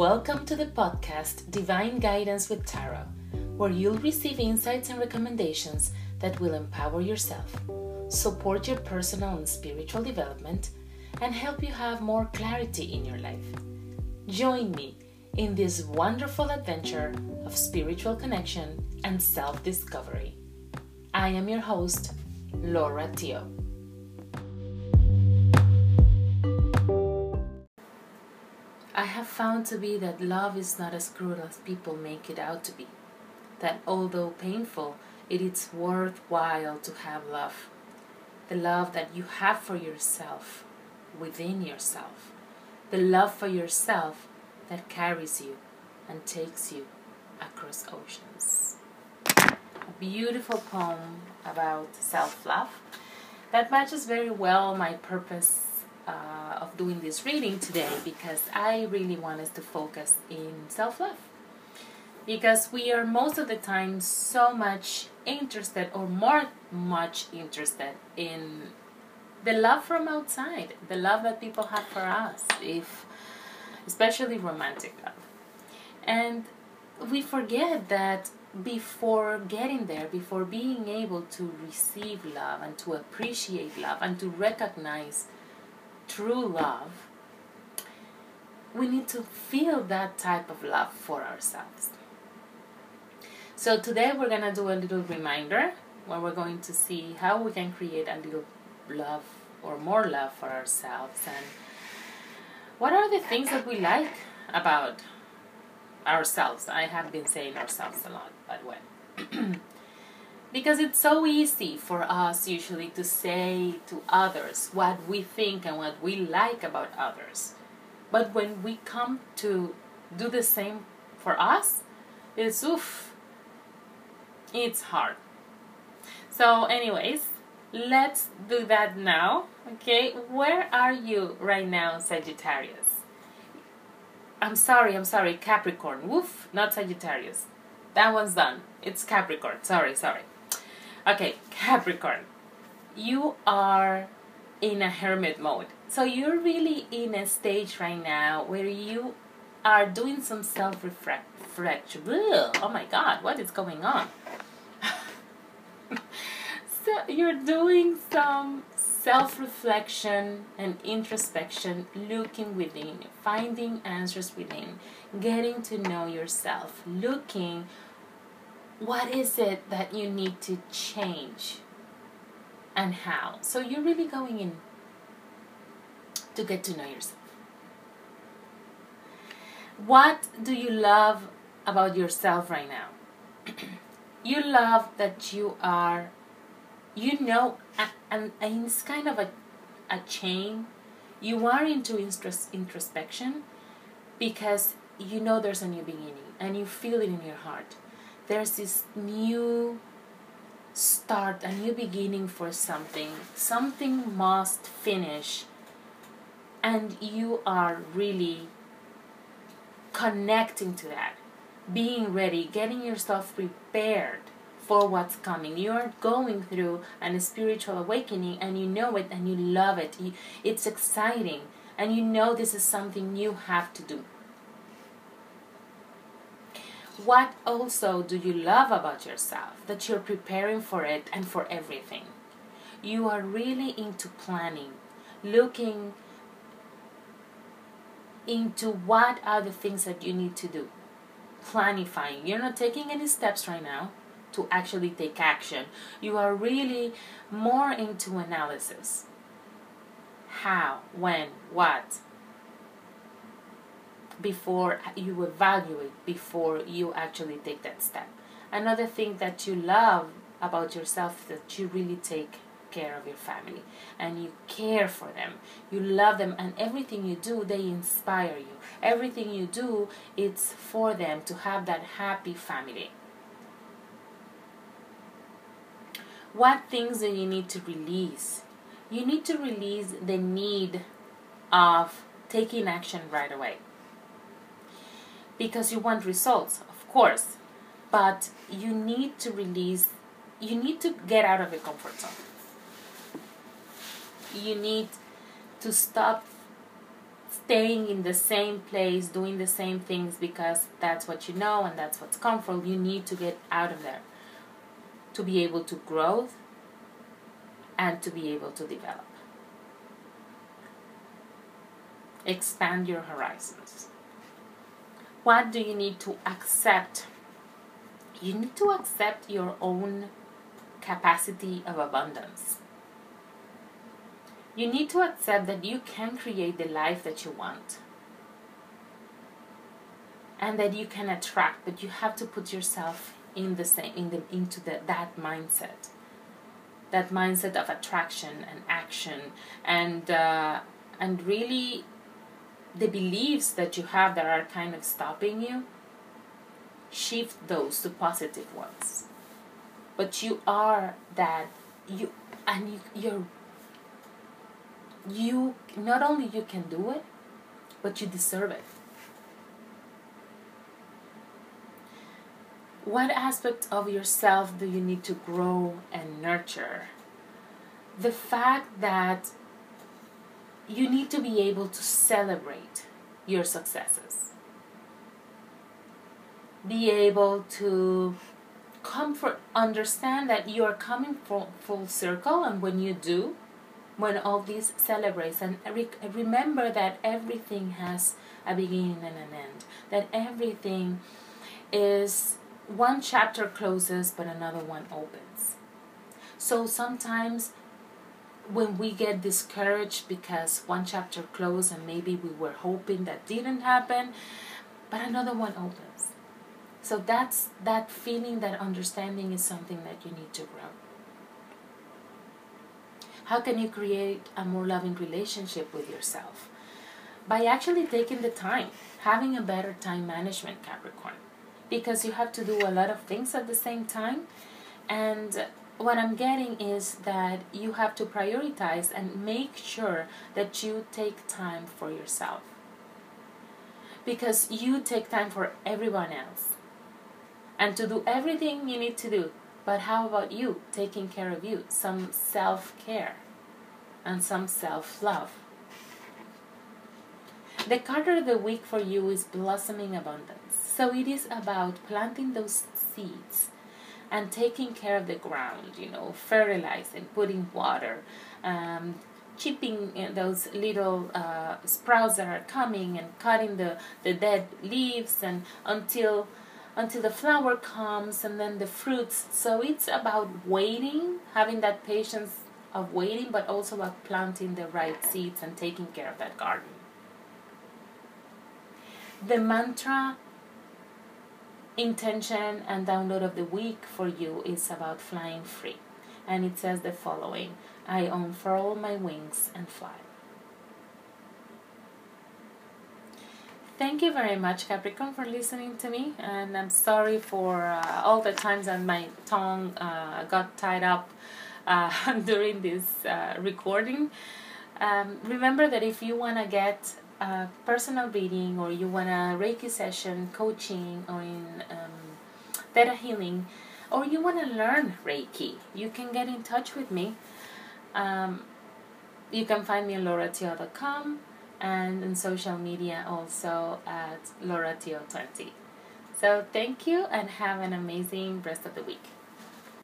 Welcome to the podcast Divine Guidance with Tarot, where you'll receive insights and recommendations that will empower yourself, support your personal and spiritual development, and help you have more clarity in your life. Join me in this wonderful adventure of spiritual connection and self discovery. I am your host, Laura Tio. I have found to be that love is not as cruel as people make it out to be. That although painful, it is worthwhile to have love. The love that you have for yourself, within yourself. The love for yourself that carries you and takes you across oceans. A beautiful poem about self love that matches very well my purpose uh, of doing this reading today because I really want us to focus in self love. Because we are most of the time so much interested, or more much interested, in the love from outside, the love that people have for us, if especially romantic love. And we forget that before getting there, before being able to receive love and to appreciate love and to recognize true love, we need to feel that type of love for ourselves. So today we're going to do a little reminder where we're going to see how we can create a little love or more love for ourselves and what are the things that we like about ourselves. I have been saying ourselves a lot, but when because it's so easy for us usually to say to others what we think and what we like about others. But when we come to do the same for us, it's oof, it's hard. So, anyways, let's do that now. Okay, where are you right now, Sagittarius? I'm sorry, I'm sorry, Capricorn. Woof, not Sagittarius. That one's done. It's Capricorn. Sorry, sorry. Okay, Capricorn, you are in a hermit mode. So you're really in a stage right now where you are doing some self reflection. Oh my god, what is going on? so you're doing some self reflection and introspection, looking within, finding answers within, getting to know yourself, looking what is it that you need to change and how. So you're really going in to get to know yourself. What do you love about yourself right now? you love that you are, you know, and, it's kind of a, a chain. You are into introspection because you know there's a new beginning and you feel it in your heart there's this new start, a new beginning for something. Something must finish, and you are really connecting to that, being ready, getting yourself prepared for what's coming. You are going through an spiritual awakening, and you know it, and you love it. It's exciting, and you know this is something you have to do. What also do you love about yourself that you're preparing for it and for everything? You are really into planning, looking into what are the things that you need to do. Planifying. You're not taking any steps right now to actually take action. You are really more into analysis. How, when, what, before you evaluate before you actually take that step. Another thing that you love about yourself that you really take care of your family and you care for them. You love them and everything you do they inspire you. Everything you do it's for them to have that happy family. What things do you need to release? You need to release the need of taking action right away because you want results, of course, but you need to release, you need to get out of your comfort zone. You need to stop staying in the same place, doing the same things because that's what you know and that's what's comfortable. You need to get out of there to be able to grow and to be able to develop. Expand your horizons. What do you need to accept? You need to accept your own capacity of abundance. You need to accept that you can create the life that you want and that you can attract, but you have to put yourself in the same in the into the that mindset that mindset of attraction and action and uh, and really the beliefs that you have that are kind of stopping you shift those to positive ones but you are that you and you, you're you not only you can do it but you deserve it what aspect of yourself do you need to grow and nurture? The fact that you need to be able to celebrate your successes. Be able to comfort, understand that you are coming full, full circle, and when you do, when all these celebrates, and re- remember that everything has a beginning and an end, that everything is one chapter closes but another one opens. So sometimes when we get discouraged because one chapter closed and maybe we were hoping that didn't happen, but another one opens. So that's that feeling, that understanding is something that you need to grow. How can you create a more loving relationship with yourself? By actually taking the time, having a better time management, Capricorn because you have to do a lot of things at the same time. And what I'm getting is that you have to prioritize and make sure that you take time for yourself. Because you take time for everyone else. And to do everything you need to do. But how about you taking care of you? Some self care and some self love. The card of the week for you is blossoming abundance. So it is about planting those seeds and taking care of the ground, you know, fertilizing, putting water, um, chipping those little uh, sprouts that are coming and cutting the, the dead leaves and until until the flower comes and then the fruits. So it's about waiting, having that patience of waiting, but also about planting the right seeds and taking care of that garden. The mantra intention and download of the week for you is about flying free. And it says the following I unfurl my wings and fly. Thank you very much, Capricorn, for listening to me. And I'm sorry for uh, all the times that my tongue uh, got tied up uh, during this uh, recording. Um, remember that if you want to get personal reading or you want a Reiki session, coaching, or in um, Theta Healing, or you want to learn Reiki, you can get in touch with me. Um, you can find me on lauratio.com and in social media also at lauratio20. So thank you and have an amazing rest of the week.